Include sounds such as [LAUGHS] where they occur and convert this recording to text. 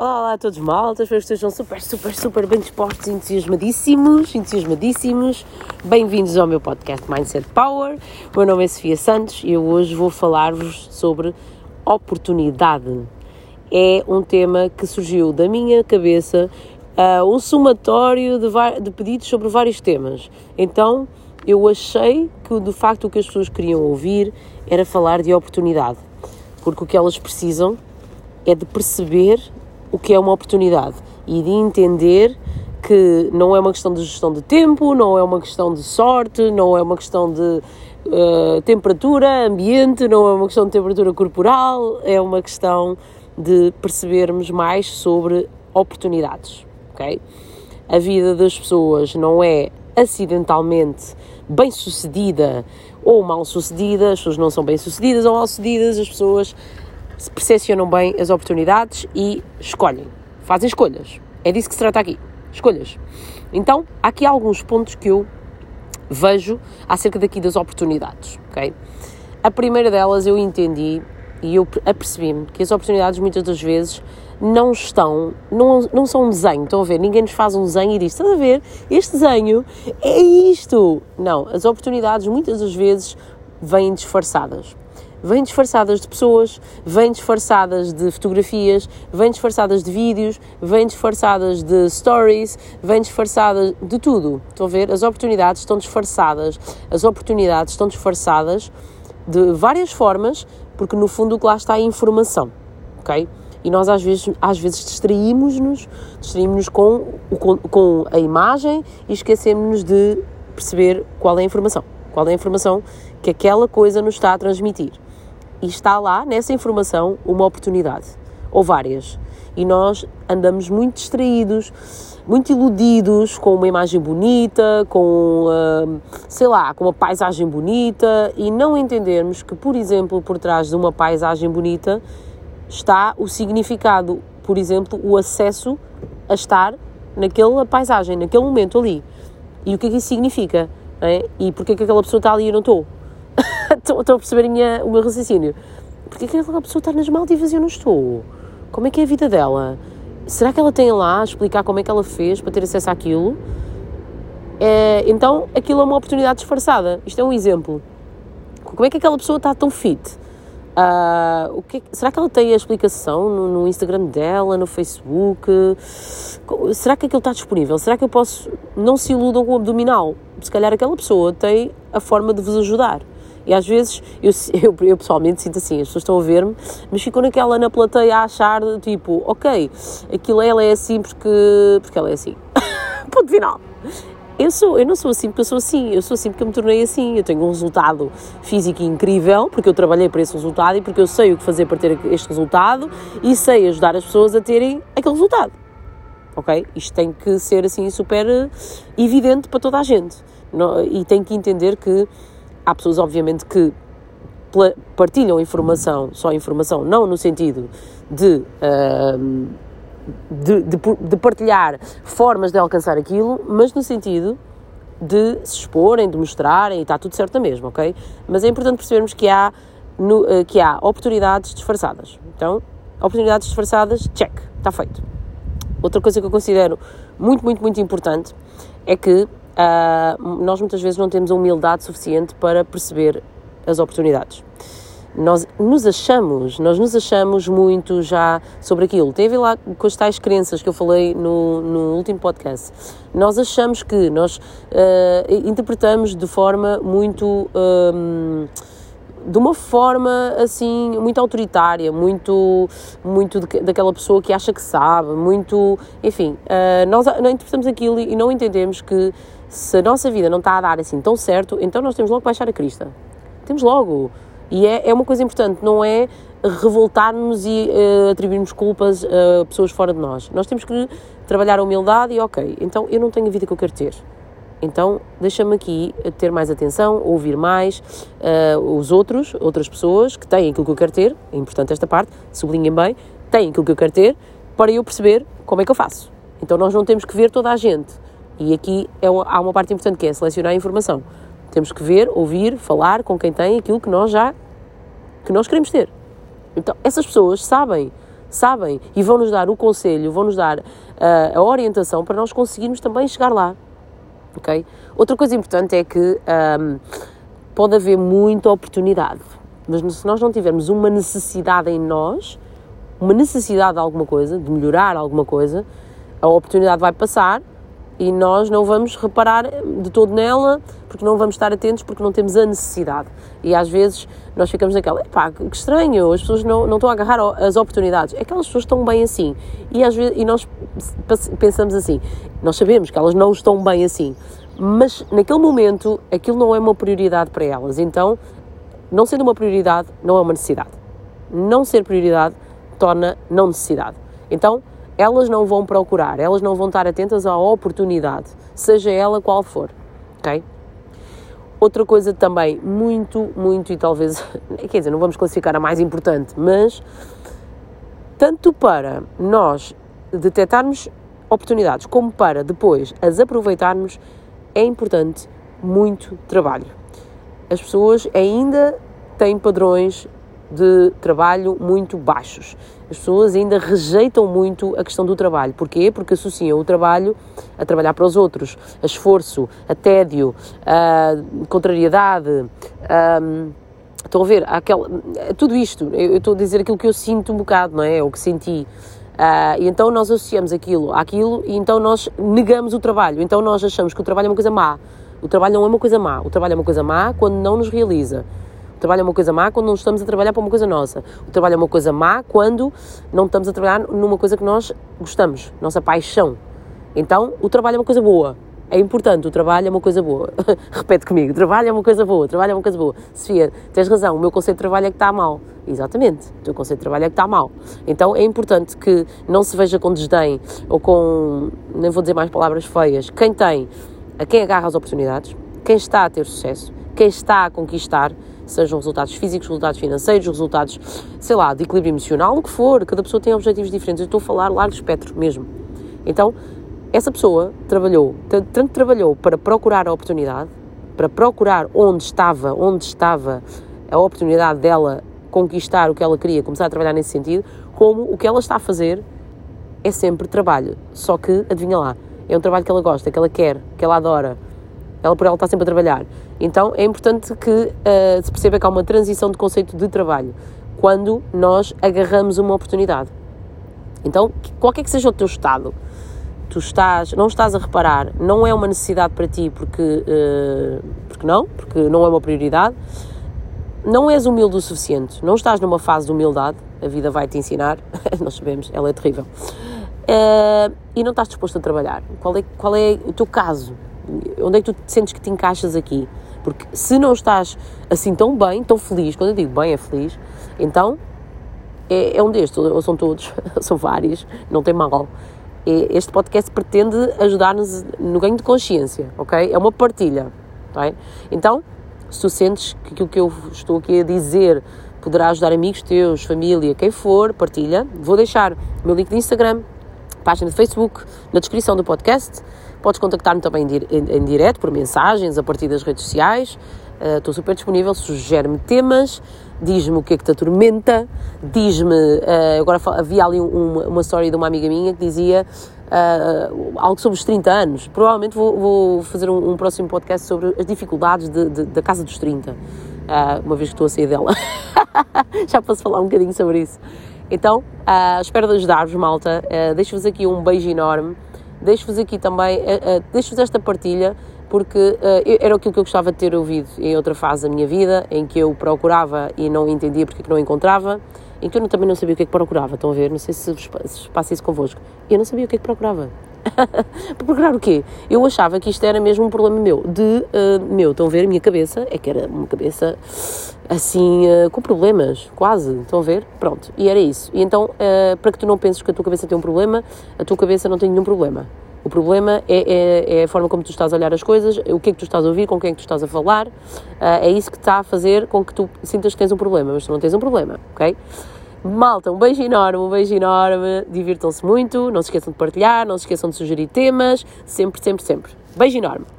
Olá, olá a todos malta, espero que estejam super, super, super bem dispostos, entusiasmadíssimos, entusiasmadíssimos. Bem-vindos ao meu podcast Mindset Power. O meu nome é Sofia Santos e eu hoje vou falar-vos sobre oportunidade. É um tema que surgiu da minha cabeça, uh, um somatório de, de pedidos sobre vários temas. Então, eu achei que de facto o que as pessoas queriam ouvir era falar de oportunidade, porque o que elas precisam é de perceber o que é uma oportunidade e de entender que não é uma questão de gestão de tempo, não é uma questão de sorte, não é uma questão de uh, temperatura, ambiente, não é uma questão de temperatura corporal, é uma questão de percebermos mais sobre oportunidades, ok? A vida das pessoas não é acidentalmente bem sucedida ou mal sucedida, as pessoas não são bem sucedidas ou mal sucedidas, as pessoas percepcionam bem as oportunidades e escolhem. Fazem escolhas. É disso que se trata aqui. Escolhas. Então, há aqui alguns pontos que eu vejo acerca daqui das oportunidades, ok? A primeira delas eu entendi e eu apercebi-me que as oportunidades muitas das vezes não estão, não, não são um desenho, estão a ver? Ninguém nos faz um desenho e diz, estás a ver? Este desenho é isto! Não, as oportunidades muitas das vezes vêm disfarçadas vêm disfarçadas de pessoas, vêm disfarçadas de fotografias, vêm disfarçadas de vídeos, vêm disfarçadas de stories, vêm disfarçadas de tudo. Estão a ver? As oportunidades estão disfarçadas. As oportunidades estão disfarçadas de várias formas, porque no fundo o que lá está é informação, ok? E nós às vezes, às vezes distraímos-nos, distraímos-nos com, com, com a imagem e esquecemos-nos de perceber qual é a informação, qual é a informação que aquela coisa nos está a transmitir e está lá nessa informação uma oportunidade, ou várias. E nós andamos muito distraídos, muito iludidos com uma imagem bonita, com, uh, sei lá, com uma paisagem bonita e não entendermos que, por exemplo, por trás de uma paisagem bonita está o significado, por exemplo, o acesso a estar naquela paisagem, naquele momento ali. E o que é que isso significa? É? E porque é que aquela pessoa está ali e eu não estou? [LAUGHS] Estão a perceber minha, o meu raciocínio? Porque é que aquela pessoa está nas Maldivas e eu não estou? Como é que é a vida dela? Será que ela tem lá a explicar como é que ela fez para ter acesso àquilo? É, então, aquilo é uma oportunidade disfarçada. Isto é um exemplo. Como é que aquela pessoa está tão fit? Uh, que, será que ela tem a explicação no, no, Instagram dela, no Facebook? Será que aquilo está disponível? Será que eu posso. Não se iludam com o abdominal. Se calhar aquela pessoa tem a forma de vos ajudar. E às vezes eu, [LAUGHS] eu, eu pessoalmente sinto assim, as pessoas estão a ver-me, mas ficam naquela na plateia a achar tipo, ok, aquilo ela é assim porque, porque ela é assim. [LAUGHS] Ponto final. Eu, sou, eu não sou assim porque eu sou assim, eu sou assim porque eu me tornei assim. Eu tenho um resultado físico incrível, porque eu trabalhei para esse resultado e porque eu sei o que fazer para ter este resultado e sei ajudar as pessoas a terem aquele resultado. Ok? Isto tem que ser assim super eh, evidente para toda a gente. E tem que entender que há pessoas, obviamente, que partilham informação, só informação, não no sentido de, uh, de, de, de, partilhar formas de alcançar aquilo, mas no sentido de se exporem, de mostrarem, e está tudo certo mesmo, ok? Mas é importante percebermos que há, no, uh, que há oportunidades disfarçadas. Então, oportunidades disfarçadas, check, está feito. Outra coisa que eu considero muito, muito, muito importante é que uh, nós muitas vezes não temos a humildade suficiente para perceber as oportunidades. Nós nos achamos, nós nos achamos muito já sobre aquilo. Ver lá com as tais crenças que eu falei no, no último podcast. Nós achamos que nós uh, interpretamos de forma muito. Um, de uma forma assim muito autoritária, muito muito de, daquela pessoa que acha que sabe, muito, enfim, uh, nós não interpretamos aquilo e não entendemos que se a nossa vida não está a dar assim tão certo, então nós temos logo que baixar a crista. Temos logo. E é, é uma coisa importante, não é revoltar-nos e uh, atribuirmos culpas a pessoas fora de nós. Nós temos que trabalhar a humildade e, ok, então eu não tenho a vida que eu quero ter. Então, deixa-me aqui ter mais atenção, ouvir mais uh, os outros, outras pessoas que têm aquilo que eu quero ter, é importante esta parte, sublinhem bem, têm aquilo que eu quero ter, para eu perceber como é que eu faço. Então, nós não temos que ver toda a gente. E aqui é há uma parte importante que é selecionar a informação. Temos que ver, ouvir, falar com quem tem aquilo que nós já que nós queremos ter. Então, essas pessoas sabem, sabem e vão nos dar o conselho, vão nos dar uh, a orientação para nós conseguirmos também chegar lá. Ok? Outra coisa importante é que um, pode haver muita oportunidade, mas se nós não tivermos uma necessidade em nós, uma necessidade de alguma coisa, de melhorar alguma coisa, a oportunidade vai passar e nós não vamos reparar de todo nela porque não vamos estar atentos porque não temos a necessidade. E às vezes nós ficamos naquela, pá, que estranho, as pessoas não, não estão a agarrar as oportunidades. Aquelas pessoas estão bem assim. E, às vezes, e nós pensamos assim, nós sabemos que elas não estão bem assim, mas naquele momento aquilo não é uma prioridade para elas. Então, não sendo uma prioridade, não é uma necessidade. Não ser prioridade torna não necessidade. Então, elas não vão procurar, elas não vão estar atentas à oportunidade, seja ela qual for, ok? Outra coisa também muito, muito e talvez, [LAUGHS] quer dizer, não vamos classificar a mais importante, mas tanto para nós detectarmos oportunidades como para depois as aproveitarmos, é importante muito trabalho. As pessoas ainda têm padrões de trabalho muito baixos. As pessoas ainda rejeitam muito a questão do trabalho. Porquê? Porque associam o trabalho a trabalhar para os outros, a esforço, a tédio, a contrariedade. A, estão a ver? Aquela, tudo isto, eu estou a dizer aquilo que eu sinto um bocado, não é? é o que senti. Uh, e então nós associamos aquilo àquilo e então nós negamos o trabalho. Então nós achamos que o trabalho é uma coisa má. O trabalho não é uma coisa má. O trabalho é uma coisa má quando não nos realiza. O trabalho é uma coisa má quando não estamos a trabalhar para uma coisa nossa. O trabalho é uma coisa má quando não estamos a trabalhar numa coisa que nós gostamos, nossa paixão. Então, o trabalho é uma coisa boa. É importante, o trabalho é uma coisa boa. [LAUGHS] Repete comigo, trabalho é uma coisa boa, trabalho é uma coisa boa. Sofia, tens razão, o meu conceito de trabalho é que está mal. Exatamente, o teu conceito de trabalho é que está mal. Então é importante que não se veja com desdém ou com, nem vou dizer mais palavras feias, quem tem, a quem agarra as oportunidades, quem está a ter sucesso, quem está a conquistar, sejam resultados físicos, resultados financeiros, resultados, sei lá, de equilíbrio emocional, o que for, cada pessoa tem objetivos diferentes. Eu estou a falar largo espectro mesmo. Então, essa pessoa trabalhou, tanto trabalhou para procurar a oportunidade, para procurar onde estava, onde estava a oportunidade dela conquistar o que ela queria, começar a trabalhar nesse sentido, como o que ela está a fazer é sempre trabalho. Só que, adivinha lá, é um trabalho que ela gosta, que ela quer, que ela adora. Ela por ela está sempre a trabalhar. Então é importante que uh, se perceba que há uma transição de conceito de trabalho quando nós agarramos uma oportunidade. Então, qualquer que seja o teu estado, tu estás, não estás a reparar, não é uma necessidade para ti porque, uh, porque não, porque não é uma prioridade, não és humilde o suficiente, não estás numa fase de humildade, a vida vai te ensinar, [LAUGHS] nós sabemos, ela é terrível, uh, e não estás disposto a trabalhar. Qual é, qual é o teu caso? Onde é que tu sentes que te encaixas aqui? Porque se não estás assim tão bem, tão feliz, quando eu digo bem é feliz, então é, é um destes, ou são todos, [LAUGHS] são vários, não tem mal. Este podcast pretende ajudar-nos no ganho de consciência, ok? É uma partilha, tá? Então, se tu sentes que aquilo que eu estou aqui a dizer poderá ajudar amigos teus, família, quem for, partilha. Vou deixar o meu link de Instagram, página de Facebook, na descrição do podcast. Podes contactar-me também em, em, direto, por mensagens, a partir das redes sociais. Uh, estou super disponível, sugere-me temas, diz-me o que é que te atormenta, diz-me. Uh, agora havia ali um, uma história de uma amiga minha que dizia uh, algo sobre os 30 anos. Provavelmente vou, vou fazer um, um, próximo podcast sobre as dificuldades de, de, da casa dos 30, uma vez que estou a sair dela. [LAUGHS] Já posso falar um bocadinho sobre isso. Então, espero ajudar-vos, malta. Deixo-vos aqui um beijo enorme deixo-vos aqui também, uh, uh, deixo-vos esta partilha, porque uh, era aquilo que eu gostava de ter ouvido em outra fase da minha vida, em que eu procurava e não entendia porque é que não encontrava, em que eu também não sabia o que é que procurava, estão a ver? Não sei se, se passa isso convosco. Eu não sabia o que é que procurava. [LAUGHS] Procurar o quê? Eu achava que isto era mesmo um problema meu, de uh, meu, estão a ver? A minha cabeça é que era uma cabeça assim, uh, com problemas, quase, estão a ver? Pronto, e era isso. E então, uh, para que tu não penses que a tua cabeça tem um problema, a tua cabeça não tem nenhum problema. O problema é, é, é, a forma como tu estás a olhar as coisas, o que é que tu estás a ouvir, com quem é que tu estás a falar, é isso que está a fazer com que tu sintas que tens um problema, mas tu não tens um problema, ok? Malta, um beijo enorme, um beijo enorme, divirtam-se muito, não se esqueçam de partilhar, não se esqueçam de sugerir temas, sempre, sempre, sempre. Beijo enorme!